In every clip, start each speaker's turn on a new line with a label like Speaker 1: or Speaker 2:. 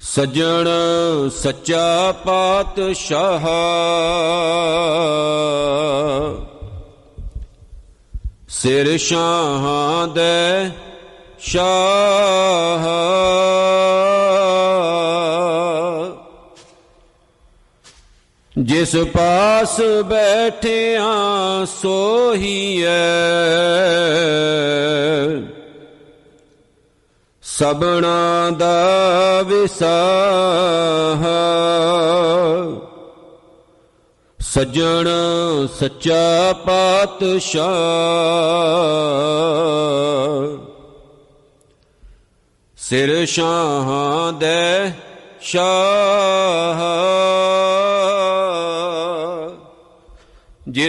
Speaker 1: ਸਜਣ ਸੱਚਾ ਪਾਤਸ਼ਾਹ। ਸਿਰ ਸ਼ਾਹਾਂ ਦੇ ਸ਼ਾਹ। ਜਿਸ ਪਾਸ ਬੈਠਿਆ ਸੋਹੀਐ। ਸਬਣਾ ਦਾ ਵਿਸਾਹ। ਸਜਣ ਸੱਚਾ ਪਾਤਸ਼ਾਹ। ਸਿਰ ਸ਼ਾਹਾਂ ਦੇ ਸ਼ਾਹ।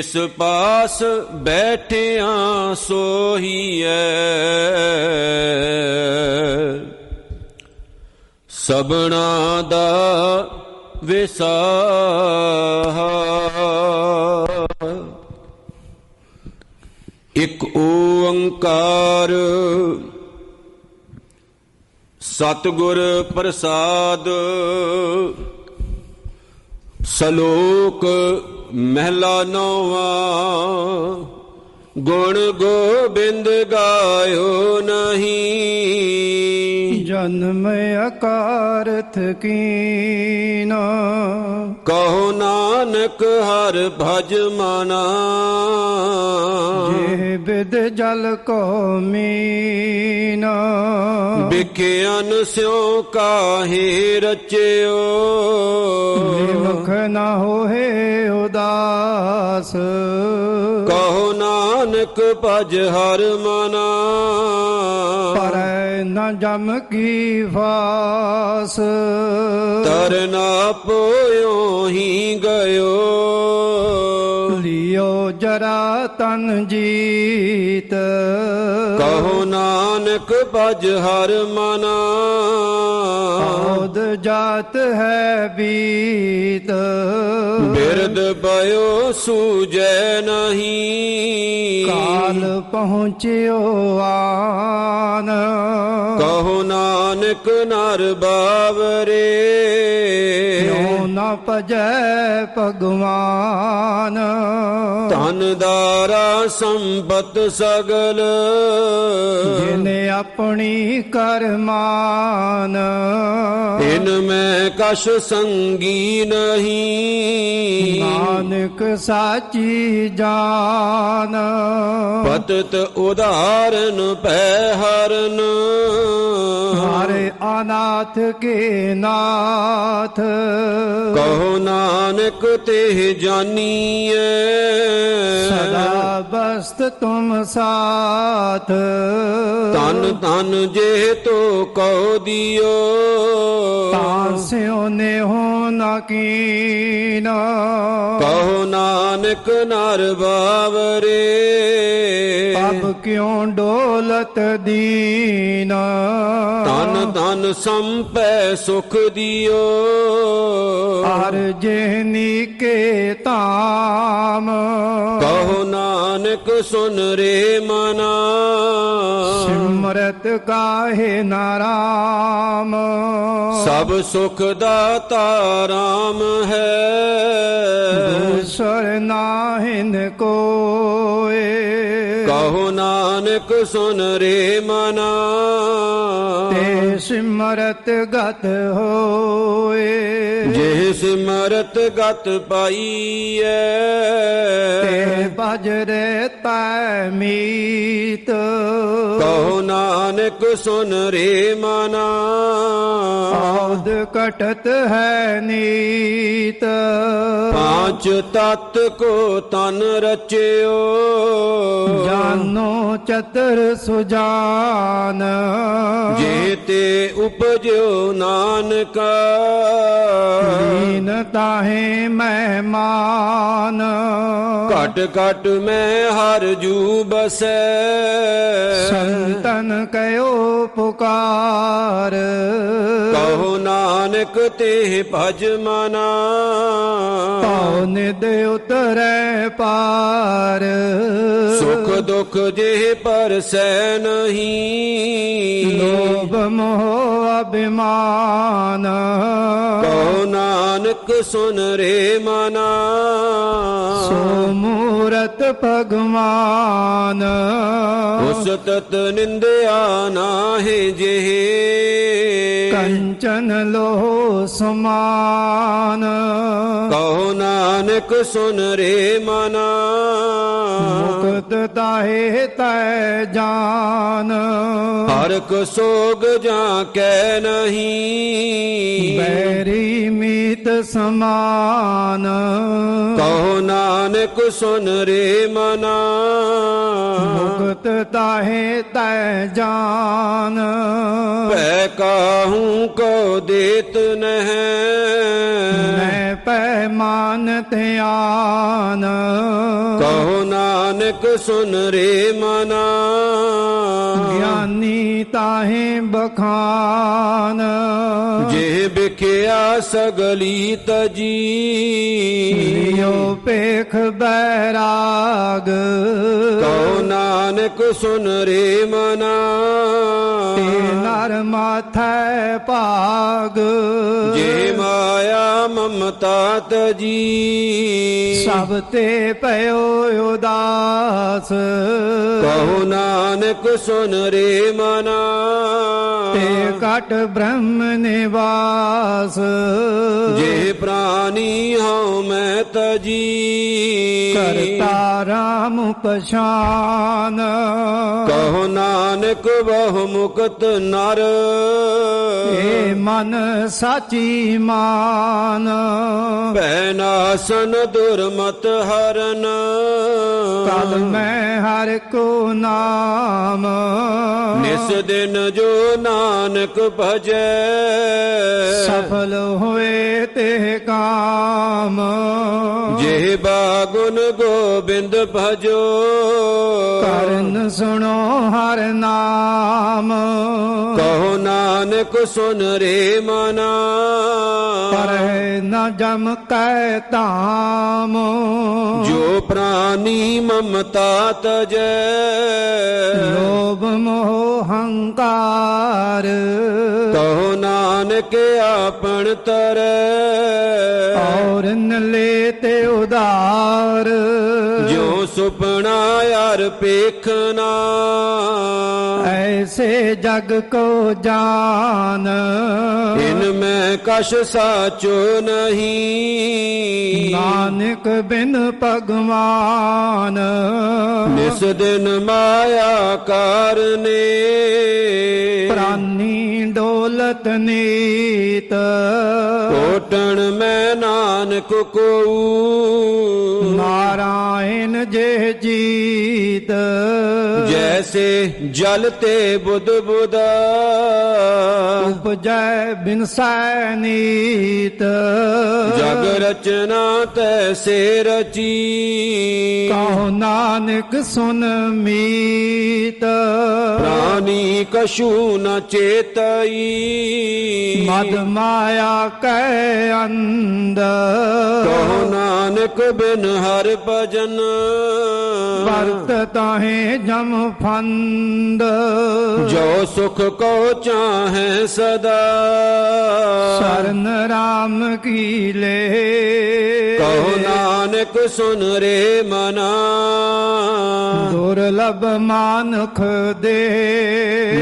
Speaker 1: ਜਿਸ ਪਾਸ ਬੈਠਿਆ ਸੋਹੀਐ ਸਬਣਾ ਦਾ ਵਿਸਾਹ। ਇਕ ਓੰਕਾਰ ਸਤਿਗੁਰ ਪ੍ਰਸਾਦ। ਸਲੋਕ ਮਹਿਲਾ ਨੌਵਾ ਗੁਣ ਗੋਬਿੰਦ ਗਾਇਓ ਨਹੀਂ।
Speaker 2: ਜਨਮ ਅਕਾਰਥ ਕੀਨਾ।
Speaker 1: ਕਹੋ ਨਾਨਕ ਹਰ ਭਜ ਮਨਾ।
Speaker 2: ਜੇ ਬਿਦ ਜਲ ਕੋ ਮੀਨਾ।
Speaker 1: ਵਿਖਿਆਨ ਸਿਉ ਕਾਹੇ ਰਚਿਓ।
Speaker 2: ਮੁਖ ਨਾ ਹੋਏ ਉਦਾਸ।
Speaker 1: ਕਹੋ ਨਾਨਕ ਭਜ ਹਰ ਮਨਾ।
Speaker 2: ਪਰ ਨ ਜਮ ਕੀ ਫਾਸ।
Speaker 1: ਤਰਨਾ ਪੋਇਓ ਹੀ ਗਇਓ।
Speaker 2: ਲਿਓ ਜਰਾ ਤਨ ਜੀਤ।
Speaker 1: ਕਹੋ ਨਾਨਕ ਭਜ ਹਰ ਮਨਾ।
Speaker 2: ਆਉਦ ਜਾਤ ਹੈ ਬੀਤ।
Speaker 1: ਬਿਰਦ ਬਇਓ ਸੂਜੈ ਨਹੀਂ।
Speaker 2: ਕਾਲ ਪਹੁੰਚਿਓ ਆਨ।
Speaker 1: ਕਹੋ ਨਾਨਕ ਨਰ ਬਾਵਰੇ।
Speaker 2: ਨ ਭਜੈ ਭਗਵਾਨ।
Speaker 1: ਧਨ ਦਾਰਾ ਸੰਪਤ ਸਗਲ।
Speaker 2: ਜਿਨੇ ਆਪਣੀ ਕਰਮਾਨ
Speaker 1: ਇਨ ਮੈਂ ਕਛ ਸੰਗੀ ਨਹੀਂ।
Speaker 2: ਨਾਨਕ ਸਾਚੀ ਜਾਨ।
Speaker 1: ਪਤਤ ਉਦਾਹਰਨ ਪੈ ਹਰਨ।
Speaker 2: ਹਾਰੇ ਅਨਾਥ ਕੇ ਨਾਥ।
Speaker 1: ਕਹੋ ਨਾਨਕ ਤੇ ਜਾਨੀਐ।
Speaker 2: ਸਦਾ ਬਸਤ ਤੁਮ ਸਾਥ।
Speaker 1: ਤਨ ਤਨ ਜੇ ਤੋ ਕਉ ਦਿਓ।
Speaker 2: ਤਾਂ ਸਿਉ ਨੇ ਹੋ ਨਾ ਕੀਨਾ।
Speaker 1: ਕਹੋ ਨਾਨਕ ਨਰ ਬਾਵਰੇ।
Speaker 2: ਅਬ ਕਿਉ ਡੋਲਤ ਦੀਨਾ?
Speaker 1: ਤਨ ਤਨ ਸੰਪੈ ਸੁਖ ਦਿਓ।
Speaker 2: ਹਰ ਜਿਹਨੀ ਕੇ ਤਾਮ
Speaker 1: ਕਹੋ ਨਾਨਕ ਸੁਨ ਰੇ ਮਨਾ।
Speaker 2: ਸਿਮਰਤ ਕਾਹੇ ਨਾਰਾਮ
Speaker 1: ਸਭ ਸੁਖ ਦਾਤਾ ਰਾਮ ਹੈ।
Speaker 2: ਦੂਸਰ ਨਾਹਿਨ
Speaker 1: ਕਹੋ ਨਾਨਕ ਸੁਨ ਰੇ ਮਨਾ
Speaker 2: ਸਿਮਰਤ ਗਤ ਹੋਏ।
Speaker 1: ਜੇ ਸਿਮਰਤ ਗਤ ਪਾਈਐ।
Speaker 2: ਤੇ ਬਜਰੇ ਤੈ ਮੀਤ।
Speaker 1: ਕਹੋ ਨਾਨਕ ਸੁਨ ਰੇ ਮਨਾ।
Speaker 2: ਆਦ ਕਟਤ ਹੈ ਨੀਤ।
Speaker 1: ਪਾਂਚ ਤਤ ਕੋ ਤਨ ਰਚਿਓ।
Speaker 2: ਜਾਨੋ ਚਤਰ ਸੁਜਾਨ।
Speaker 1: ਜੇ ਤੇ ਉਪਜਿਓ ਨਾਨਕ।
Speaker 2: ਲੀਨ ਤਾਹੇ ਮਹਿਮਾਨ।
Speaker 1: ਘਟ ਘਟ ਮੈਂ ਹਰ ਜੂ ਬਸੈ।
Speaker 2: ਸੰਤਨ ਕਯੋ ਪੁਕਾਰ।
Speaker 1: ਕਹੋ ਨਾਨਕ ਤੇ ਭਜ ਮਨਾ।
Speaker 2: ਪਉ ਨਿਦ ਉਤਰੈ ਪਾਰ।
Speaker 1: ਸੁਖ ਦੁਖ ਜੇ ਪਰਸੈ ਨਹੀਂ।
Speaker 2: ਲੋਭ ਮੋਹ ਅਭਿਮਾਨ।
Speaker 1: ਕਹੋ ਨਾਨਕ ਸੁਨ ਰੇ ਮਨਾ।
Speaker 2: ਸੋ ਮੂਰਤ ਭਗਵਾਨ।
Speaker 1: ਉਸ ਤਤ ਨਿੰਦਿਆ ਨਾਹਿ ਜਿਹੇ।
Speaker 2: ਕੰਚਨ ਲੋਹ ਸਮਾਨ।
Speaker 1: ਕਹੋ ਨਾਨਕ ਸੁਨ ਰੇ ਮਨਾ।
Speaker 2: ਮੁਕਤ ਤਾਹੇ ਤੈ ਜਾਨ।
Speaker 1: ਹਰਕ ਸੋਗ ਜਾਂ ਕੈ ਨਹੀਂ।
Speaker 2: ਬੈਰੀ ਮੀਤ ਸਮਾਨ।
Speaker 1: ਕਹੋ ਨਾਨਕ ਸੁਨ ਰੇ ਮਨਾ।
Speaker 2: ਮੁਕਤ ਤਾਹੇ ਤੈ ਜਾਨ।
Speaker 1: ਭੈ ਕਾਹੂ ਕੋ ਦੇਤ ਨਹਿ।
Speaker 2: ਮੈਂ ਪੈ ਮਾਨ ਧਿਆਨ।
Speaker 1: ਕਹੋ ਨਾਨਕ ਸੁਨ ਰੇ ਮਨਾ।
Speaker 2: ਗਿਆਨੀ ਤਾਹੇ ਬਖਾਨ।
Speaker 1: ਜੇ ਵਿਖਿਆ ਸਗਲੀ ਤਜੀ
Speaker 2: ਲਿਓ ਪੇਖ ਬੈਰਾਗ।
Speaker 1: ਕਹੋ ਨਾਨਕ ਸੁਨ ਰੇ ਮਨਾ।
Speaker 2: ਤੇ ਨਰ ਮਾਥੈ ਭਾਗ।
Speaker 1: ਜੇ ਮਾਇਆ ਮਮਤਾ ਤਜੀ
Speaker 2: ਸਭ ਤੇ ਪਇਓ ਉਦਾਸ।
Speaker 1: ਕਹੋ ਨਾਨਕ ਸੁਨ ਰੇ ਮਨਾ
Speaker 2: ਤੇ ਕਟ ਬ੍ਰਹਮ ਨਿਵਾਸ
Speaker 1: ਜੇ ਪ੍ਰਾਨੀ ਹਉ ਮੈਂ ਤਜੀ
Speaker 2: ਕਰਤਾ ਰਾਮ ਪਛਾਨ
Speaker 1: ਕਹੋ ਨਾਨਕ ਬਹੁ ਮੁਕਤ ਨਰ
Speaker 2: ਏ ਮਨ ਸਾਚੀ ਮਾਨ
Speaker 1: ਭੈ ਨਾਸਨ ਦੁਰਮਤ ਹਰਨ
Speaker 2: ਕਲ ਮੈਂ ਹਰ ਕੋ ਨਾਮ
Speaker 1: ਨਿਸ ਦਿਨ ਜੋ ਨਾਨਕ ਭਜੈ।
Speaker 2: ਸਫਲ ਹੋਏ ਤੇ ਕਾਮ।
Speaker 1: ਜੇ ਬਾਗੁਨ ਗੋਬਿੰਦ ਭਜੋ।
Speaker 2: ਕਰਨ ਸੁਣੋ ਹਰ ਨਾਮ।
Speaker 1: ਕਹੋ ਨਾਨਕ ਸੁਨ ਰੇ ਮਨਾ।
Speaker 2: ਪਰ ਨ ਜਮ ਕੈ ਧਾਮ।
Speaker 1: ਜੋ ਪ੍ਰਾਨੀ ਮਮਤਾ ਤਜੈ।
Speaker 2: ਲੋਭ ਮੋਹ ਹੰਕਾਰ
Speaker 1: ਕਹੋ ਨਾਨਕ ਆਪਣ ਤਰੈ।
Speaker 2: ਔਰ ਨਲੇ ਤੇ ਉਦਾਰ
Speaker 1: ਜੋ ਸੁਪਨਾ ਯਾਰ ਪੇਖਣਾ
Speaker 2: ਐਸੇ ਜਗ ਕੋ ਜਾਨ
Speaker 1: ਇਨ ਮੈਂ ਕਛ ਸਾਚੋ ਨਹੀਂ
Speaker 2: ਨਾਨਕ ਬਿਨ ਭਗਵਾਨ
Speaker 1: ਨਿਸ ਦਿਨ ਮਾਇਆ ਕਾਰਨੇ
Speaker 2: ਪ੍ਰਾਨੀ ਡੋਲਤ ਨੀਤ
Speaker 1: ਕੋਟਣ ਮੈਂ ਨਾਨਕ ਕੋ
Speaker 2: ਨਾਰਾਇਣ ਜੇ ਜੀਤ।
Speaker 1: ਜੈਸੇ ਜਲ ਤੇ ਬੁੱਧ ਬੁਦਾ
Speaker 2: ਉਪਜੈ ਬਿਨਸੈ ਨੀਤ।
Speaker 1: ਜਗ ਰਚਨਾ ਤੈਸੇ ਰਚੀ।
Speaker 2: ਕਹੋ ਨਾਨਕ ਸੁਨ ਮੀਤ।
Speaker 1: ਪ੍ਰਾਨੀ ਕਛੂ ਨ ਚੇਤਈ।
Speaker 2: ਮਦ ਮਾਇਆ ਕੈ ਅੰਦ
Speaker 1: ਕਹੋ ਨਾਨਕ ਬਿਨ ਹਰ ਭਜਨ।
Speaker 2: ਵਰਤ ਤਾਹੇ ਜਮ ਫੰਦ।
Speaker 1: ਜੋ ਸੁਖ ਕੋ ਚਾਹੈ ਸਦਾ।
Speaker 2: ਸਰਨ ਰਾਮ ਕੀ ਲੈ।
Speaker 1: ਕਹੋ ਨਾਨਕ ਸੁਨ ਰੇ ਮਨਾ।
Speaker 2: ਦੁਰਲਭ ਮਾਨੁਖ ਦੇ।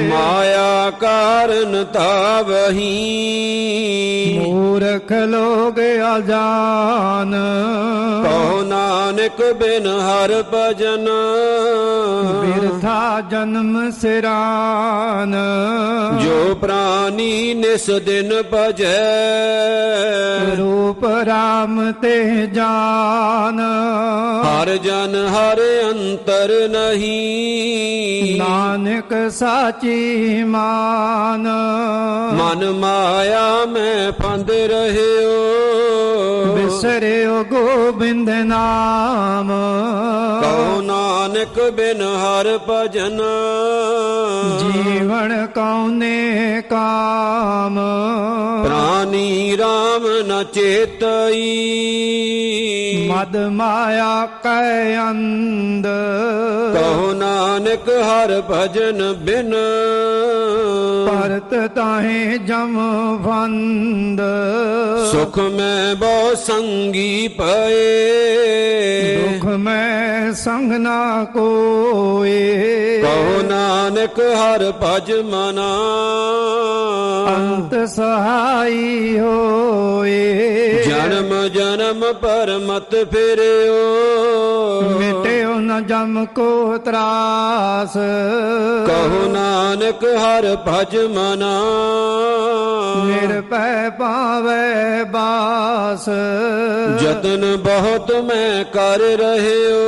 Speaker 1: ਮਾਇਆ ਕਾਰਨ ਤਾਵਹੀ।
Speaker 2: ਮੂਰਖ ਲੋਗ ਅਜਾਨ।
Speaker 1: ਕਹੋ ਨਾਨਕ ਬਿਨ ਹਰ ਭਜਨ।
Speaker 2: ਬਿਰਥਾ ਜਨਮ ਸਿਰਾਨ।
Speaker 1: ਜੋ ਪ੍ਰਾਨੀ ਨਿਸ ਦਿਨ ਭਜੈ।
Speaker 2: ਰੂਪ ਰਾਮ ਤੇ ਜਾਨ।
Speaker 1: ਹਰ ਜਨ ਹਰ ਅੰਤਰ ਨਹੀਂ।
Speaker 2: ਨਾਨਕ ਸਾਚੀ ਮਾਨ।
Speaker 1: ਮਨ ਮਾਇਆ ਮੈਂ ਫੰਦ ਰਹਿਓ।
Speaker 2: ਬਿਸਰਿਓ ਗੋਬਿੰਦ ਨਾਮ।
Speaker 1: ਕਹੋ ਨਾਨਕ ਬਿਨ ਹਰ ਭਜਨ।
Speaker 2: ਜੀਵਨ ਕਉਨੇ ਕਾਮ।
Speaker 1: ਪ੍ਰਾਨ RAM ਨ ਚੇਤਈ।
Speaker 2: ਮਦ ਮਾਇਆ ਕੈ ਅੰਧ।
Speaker 1: ਕਹੋ ਨਾਨਕ ਹਰ ਭਜਨ ਬਿਨ।
Speaker 2: ਪਰਤ ਤਾਹੇ ਜਮ ਫੰਦ
Speaker 1: ਸੁਖ ਮੈਂ ਬਹੁ ਸੰਗੀ ਪਏ।
Speaker 2: ਦੁਖ ਮੈਂ ਸੰਗ ਨਾ ਕੋਏ।
Speaker 1: ਕਹੋ ਨਾਨਕ ਹਰ ਭਜ ਮਨਾ।
Speaker 2: ਅੰਤ ਸਹਾਈ ਹੋਏ।
Speaker 1: ਜਨਮ ਜਨਮ ਪਰ ਮਤ ਫਿਰਿਓ।
Speaker 2: ਮਿਟਿਓ ਨ ਜਮ ਕੋ ਤਰਾਸ।
Speaker 1: ਕਹੋ ਨਾਨਕ ਹਰ ਭਜ ਮਨਾ।
Speaker 2: ਨਿਰਭੈ ਪਾਵੇ ਬਾਸ।
Speaker 1: ਜਤਨ ਬਹੁਤ ਮੈਂ ਕਰ ਰਹਿਓ।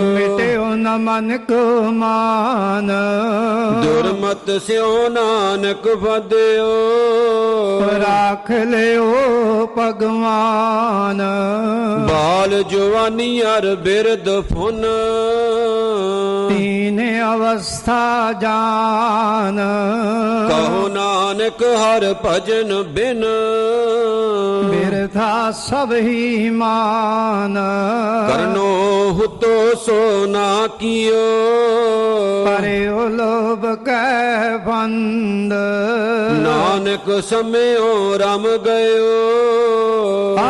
Speaker 2: ਮਿਟਿਓ ਨ ਮਨ ਕੋ ਮਾਨ।
Speaker 1: ਦੁਰਮਤ ਸਿਓ ਨਾਨਕ ਵਦਿਓ
Speaker 2: ਰਾਖ ਲਿਓ ਭਗਵਾਨ।
Speaker 1: ਬਾਲ ਜਵਾਨੀ ਅਰ ਬਿਰਦ ਫੁਨ।
Speaker 2: ਤੀਨ ਅਵਸਥਾ ਜਾਨ।
Speaker 1: ਕਹੋ ਨਾਨਕ ਹਰ ਭਜਨ ਬਿਨ।
Speaker 2: ਬਿਰਥਾ ਸਭ ਹੀ ਮਾਨ।
Speaker 1: ਕਰਨੋ ਹੁਤੋ ਸੋ ਨਾ ਕੀਓ।
Speaker 2: ਪਰਿਓ ਲੋਭ ਕੈ ਬੰਦ।
Speaker 1: ਨਾਨਕ ਸਮਿਓ ਰਮ ਗਇਓ।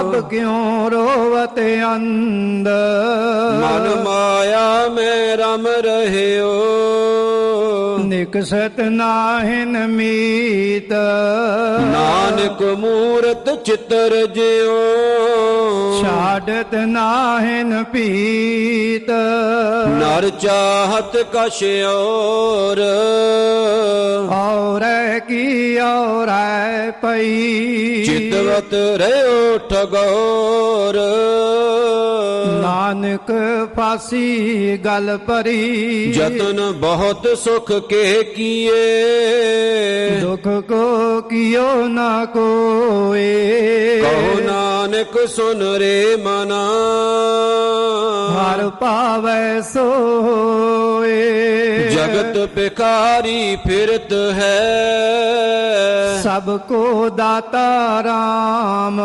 Speaker 2: ਅਬ ਕਿਉ ਰੋਵਤ ਅੰਦ
Speaker 1: ਮਨ ਮਾਇਆ ਮੈਂ ਰਮ ਰਹਿਓ।
Speaker 2: ਨਿਕਸਤ ਨਾਹਿਨ ਮੀਤ।
Speaker 1: ਨਾਨਕ ਮੂਰਤ ਚਿਤਰ ਜਿਉ।
Speaker 2: ਛਾੜਤ ਨਾਹਿਨ ਪੀਤ।
Speaker 1: ਨਰ ਚਾਹਤ ਕਛ ਔਰ।
Speaker 2: ਔਰ ਕੀ ਔਰ ਪਈ।
Speaker 1: ਚਿਤਵਤ ਰਹਿਓ ਠਗੌਰ।
Speaker 2: ਨਾਨਕ ਫਾਸੀ ਗਲ ਪਰੀ
Speaker 1: ਜਤਨ ਬਹੁਤ ਸੁਖ ਕੇ ਕੀਏ।
Speaker 2: ਦੁਖ ਕੋ ਕਿਓ ਨਾ ਕੋਏ।
Speaker 1: ਕਹੋ ਨਾਨਕ ਸੁਨ ਰੇ ਮਨਾ।
Speaker 2: ਹਰ ਪਾਵੈ ਸੋਏ।
Speaker 1: ਜਗਤ ਪਿਕਾਰੀ ਫਿਰਤ ਹੈ।
Speaker 2: ਸਭ ਕੋ ਦਾਤਾ ਰਾਮ।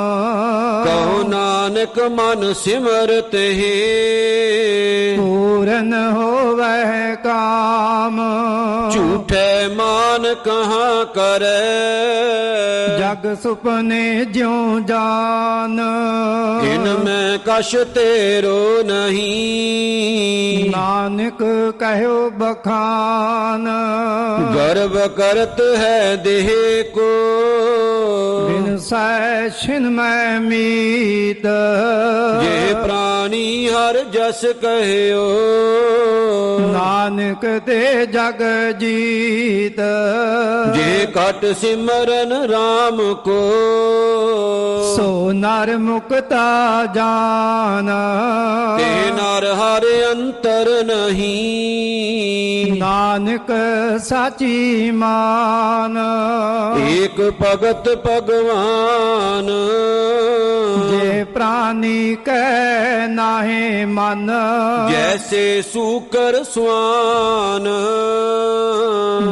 Speaker 1: ਕਹੋ ਨਾਨਕ ਮਨ ਸਿਮਰਤ ਹੈ।
Speaker 2: ਪੂਰਨ ਹੋਵੈ ਕਾਮ।
Speaker 1: ਝੂਠੇ ਮਾਨ ਕਹਾਂ ਕਰੈ।
Speaker 2: ਜਗ ਸੁਪਨੇ ਜਿਉ ਜਾਨ।
Speaker 1: ਇਨ ਮੈਂ ਕਛ ਤੇਰੋ ਨਹੀਂ।
Speaker 2: ਨਾਨਕ ਕਹਿਓ ਬਖਾਨ।
Speaker 1: ਗਰਵ ਕਰਤ ਹੈ ਦੇਹ ਕੋ।
Speaker 2: ਬਿਨ ਸੈ ਛਿਨ ਮੈਂ ਮੀਤ।
Speaker 1: ਜੇ ਪ੍ਰਾਣੀ ਹਰ ਜਸ ਕਹਿਓ।
Speaker 2: ਨਾਨਕ ਤੇ ਜਗ ਜੀਤ।
Speaker 1: ਜੇ ਕਟ ਸਿਮਰਨ RAM ਕੋ।
Speaker 2: ਸੋ ਨਰ ਮੁਕਤਾ ਜਾਨ।
Speaker 1: ਤੇ ਨਰ ਹਰ ਅੰਤਰ ਨਹੀਂ।
Speaker 2: ਨਾਨਕ ਸਾਚੀ ਮਾਨ।
Speaker 1: ਏਕ ਭਗਤ ਭਗਵਾਨ।
Speaker 2: ਜੇ ਪ੍ਰਾਨੀ ਕੈ ਨਾਹੇ ਮਨ।
Speaker 1: ਜੈਸੇ ਸੂਕਰ ਸਵਾਨ।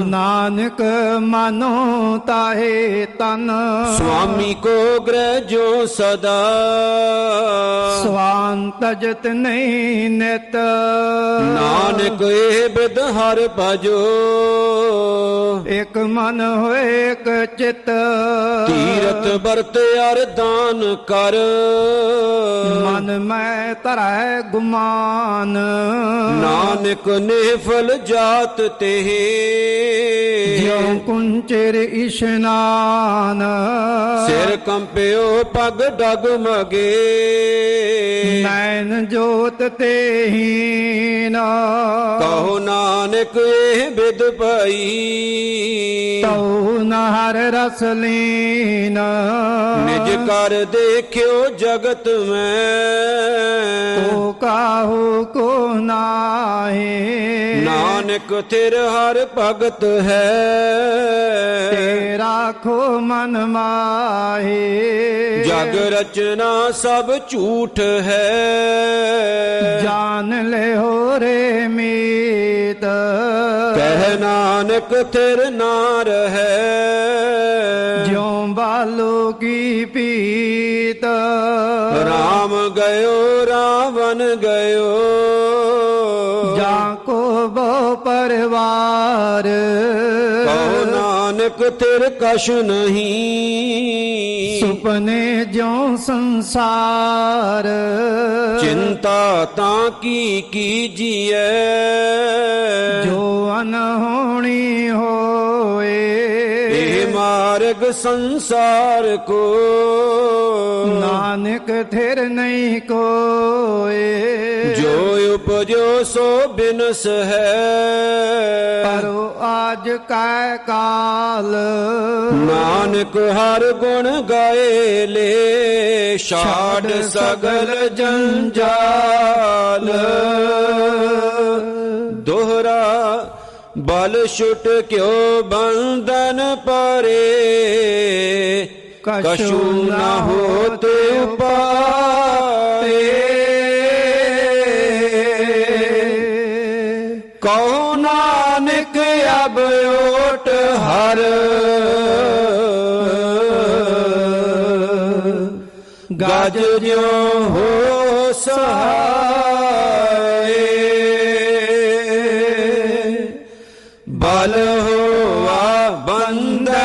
Speaker 2: ਨਾਨਕ ਮਾਨੋ ਤਾਹੇ ਤਨ।
Speaker 1: ਸੁਆਮੀ ਕੋ ਗ੍ਰਹਿ ਜੋ ਸਦਾ।
Speaker 2: ਸਵਾਨ ਤਜਤ ਨਹੀਂ ਨਿਤ।
Speaker 1: ਨਾਨਕ ਇਹ ਬਿਦ ਹਰ ਭਜੋ।
Speaker 2: ਇਕ ਮਨ ਹੋਏ ਇਕ ਚਿਤ।
Speaker 1: ਤੀਰਥ ਵਰਤ ਅਰ ਦਾਨ ਕਰ।
Speaker 2: ਮਨ ਮੈਂ ਧਰੈ ਗੁਮਾਨ।
Speaker 1: ਨਾਨਕ ਨਿਫਲ ਜਾਤ ਤੇ।
Speaker 2: ਕੁੰਚਰ ਇਸ਼ਨਾਨ।
Speaker 1: ਸਿਰ ਕੰਪਿਓ ਪਗ ਡਗ ਮਗੇ।
Speaker 2: ਨੈਣ ਜੋਤ ਤੇ ਹੀਨ
Speaker 1: ਕਹੋ ਨਾਨਕ ਇਹ ਬਿਦ ਪਈ।
Speaker 2: ਤਉ ਨਹਰ ਰਸ ਲੀਨ।
Speaker 1: ਨਿਜ ਕਰ ਦੇਖਿਓ ਜਗਤ ਮੈਂ।
Speaker 2: ਕੋ ਕਾਹੂ ਕੋ ਨਾਹੀ।
Speaker 1: ਨਾਨਕ ਤੇਰ ਹਰ ਭਗਤ ਹੈ।
Speaker 2: ਤੇ ਰਾਖੋ ਮਨ ਮਾਹੀ।
Speaker 1: ਜਗ ਰਚਨਾ ਸਭ ਝੂਠ ਹੈ।
Speaker 2: ਜਾਣ ਲਿਓ ਰੇ ਮੀਤ।
Speaker 1: ਕਹਿ ਨਾਨਕ ਤੇਰ ਨਾਰ ਹੈ।
Speaker 2: ਜਿਉ ਕਾਲੋ ਕੀ ਪੀਤ।
Speaker 1: ਰਾਮ ਗਇਓ ਰਾਵਣ ਗਇਓ। ਨਾਨਕ ਤੇਰ ਕਛ ਨਹੀਂ।
Speaker 2: ਸੁਪਨੇ ਜਿਉ ਸੰਸਾਰ।
Speaker 1: ਚਿੰਤਾ ਤਾਂ ਕੀ ਕੀਜੀਐ
Speaker 2: ਜੋ ਅਨਹੋਣੀ ਹੋਏ
Speaker 1: ਇਹ ਮਾਰਗ ਸੰਸਾਰ ਕੋ
Speaker 2: ਨਾਨਕ ਥਿਰ ਨਹੀਂ ਕੋਏ।
Speaker 1: ਜੋ ਉਪਜੋ ਸੋ ਬਿਨਸ ਹੈ।
Speaker 2: ਪਰੋ ਆਜ ਕੈ ਕਾਲ।
Speaker 1: ਨਾਨਕ ਹਰ ਗੁਣ ਗਾਏ ਲੈ ਛਾੜ ਸਗਲ ਜੰਜਾਲ। ਬਲ ਛੁਟ ਕਿਉ ਬੰਧਨ ਪਰੇ? ਕਛੂ ਨ ਹੋਤ ਪਾਏ ਕਹੋ ਨਾਨਕ ਅਬ ਓਟ ਹਰ। ਗਜ ਜਿਉ ਹੋ ਸਹਾਏ।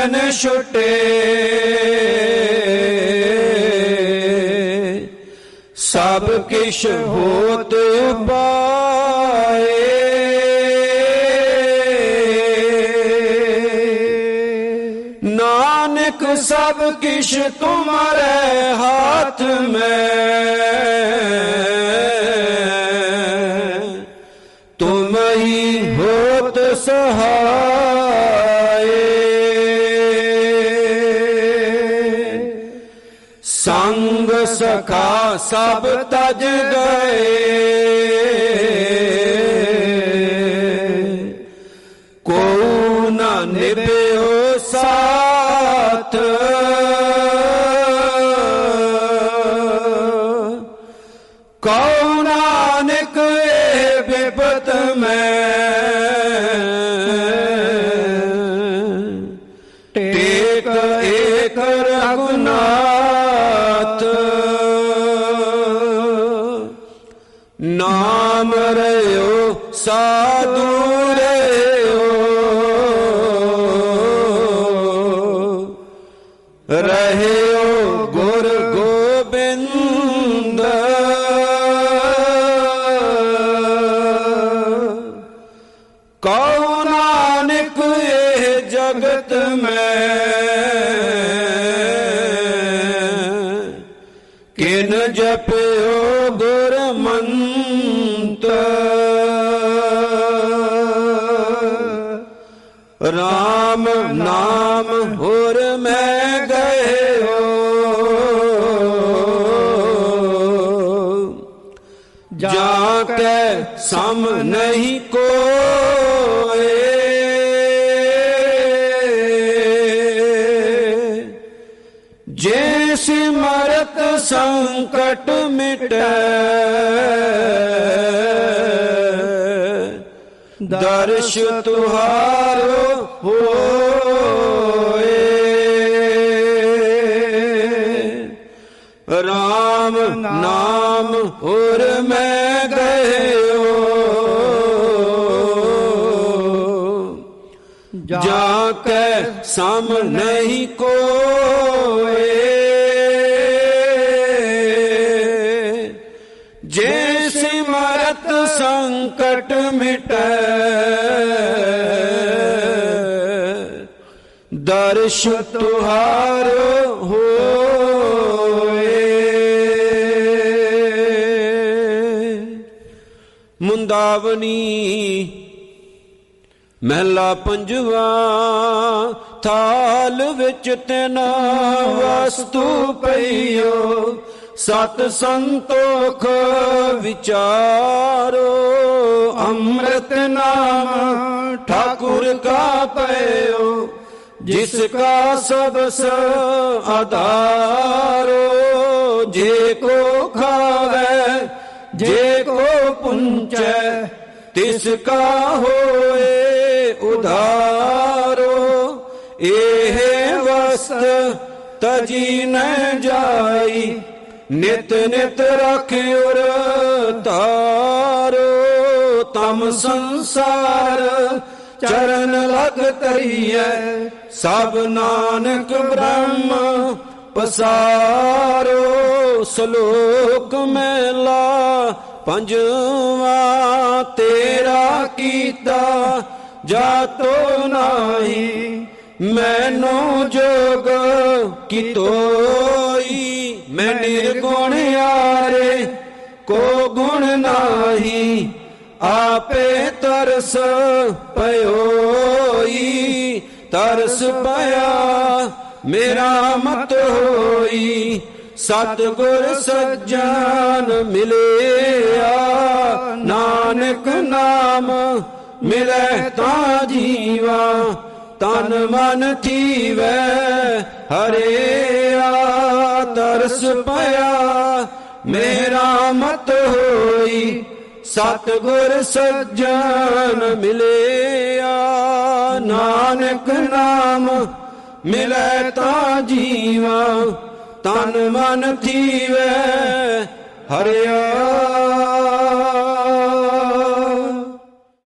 Speaker 1: ਬੰਧਨ ਛੁਟੇ ਸਭ ਕਿਛ ਹੋਤ ਪਾਏ ਨਾਨਕ ਸਭ ਕਿਛ ਤੁਮਰੇ ਹਾਥ ਮੈਂ ਸਖਾ ਸਭ ਤਜ ਗਏ। ਕੋ ਨ ਨਿਭਿਓ ਸਾਥ। ਕਉ ਨਾਨਕ ਬਿਪਤ ਮੈਂ। ਟੇਕ ਏਕ ਰਘੁਨਾਥ ਸਾਧੂ ਰਾਮ ਨਾਮ ਹੋਰ ਮੈਂ ਹੋ। ਜਾ ਕੇ ਸਮ ਨਹੀਂ ਕੋਏ। ਜੇ ਸਿਮਰਤ ਸੰਕਟ ਮਿਟੈ ਦਰਸ਼ ਤੁਹਾਰੋ ਹੋਏ। ਰਾਮ ਨਾਮ ਹੋਰ ਮੈਂ ਗਇਓ ਜਾ ਕੇ ਸਮ ਨਹੀਂ ਕੋਏ। ਸੰਕਟ ਮਿਟੈ। ਦਰਸ਼ ਤੁਹਾਰ ਹੋਏ। ਮੁੰਦਾਵਨੀ ਮਹਿਲਾ ਪੰਜਵਾ ਥਾਲ ਵਿੱਚ ਤੈਨਾ ਵਸਤੂ ਪਈਓ। ਸਤ ਸੰਤੋਖ ਵਿਚਾਰੋ, ਅੰਮ੍ਰਿਤ ਨਾਮ ਠਾਕੁਰ ਕਾ ਪਇਓ ਜਿਸ ਕਾ ਸਬਸ ਆਧਾਰੋ, ਜੇ ਕੋ ਖਾਵੇ, ਜੇ ਕੋ ਪੁੰਚੈ, ਤਿਸ ਕਾ ਹੋਏ ਉਧਾਰੋ, ਇਹ ਵਸਤ ਤਜੀ ਨ ਜਾਈ ਨਿਤ ਨਿਤ ਰਖ ਉਰ ਤਾਰੋ ਤਮ ਸੰਸਾਰ ਚਰਨ ਲਗ ਤਰੀਐ ਸਭ ਨਾਨਕ ਬ੍ਰਹਮ ਪਸਾਰੋ, ਸ਼ਲੋਕ ਮਹਿਲਾ ਪੰਜਵਾ ਤੇਰਾ ਕੀਤਾ ਜਾਤੋ ਨਾਹੀ, ਮੈਨੂੰ ਜੋਗ ਕਿਤੋਈ। ਮੈਂ ਨਿਰਗੁਣ ਆਰੇ ਕੋ ਗੁਣ ਨਾਹੀ, ਆਪੇ ਤਰਸ ਪਇਓਈ ਤਰਸ ਪਿਆ ਮੇਰਾ ਮਤ ਹੋਈ, ਸਤਿਗੁਰ ਸੱਜਣ ਮਿਲਿਆ। ਨਾਨਕ ਨਾਮ ਮਿਲੇ ਤਾਂ ਜੀਵਾ ਤਨ ਮਨ ਥੀਵੈ ਹਰਿਆ ਤਰਸ ਪਿਆ ਮੇਰਾ ਮਤ ਹੋਈ ਸਤਿਗੁਰ ਸੱਜਣ ਮਿਲਿਆ। ਨਾਨਕ ਨਾਮ ਮਿਲੈ ਤਾਂ ਜੀਵਾ, ਤਨ ਮਨ ਥੀਵੈ ਹਰਿਆ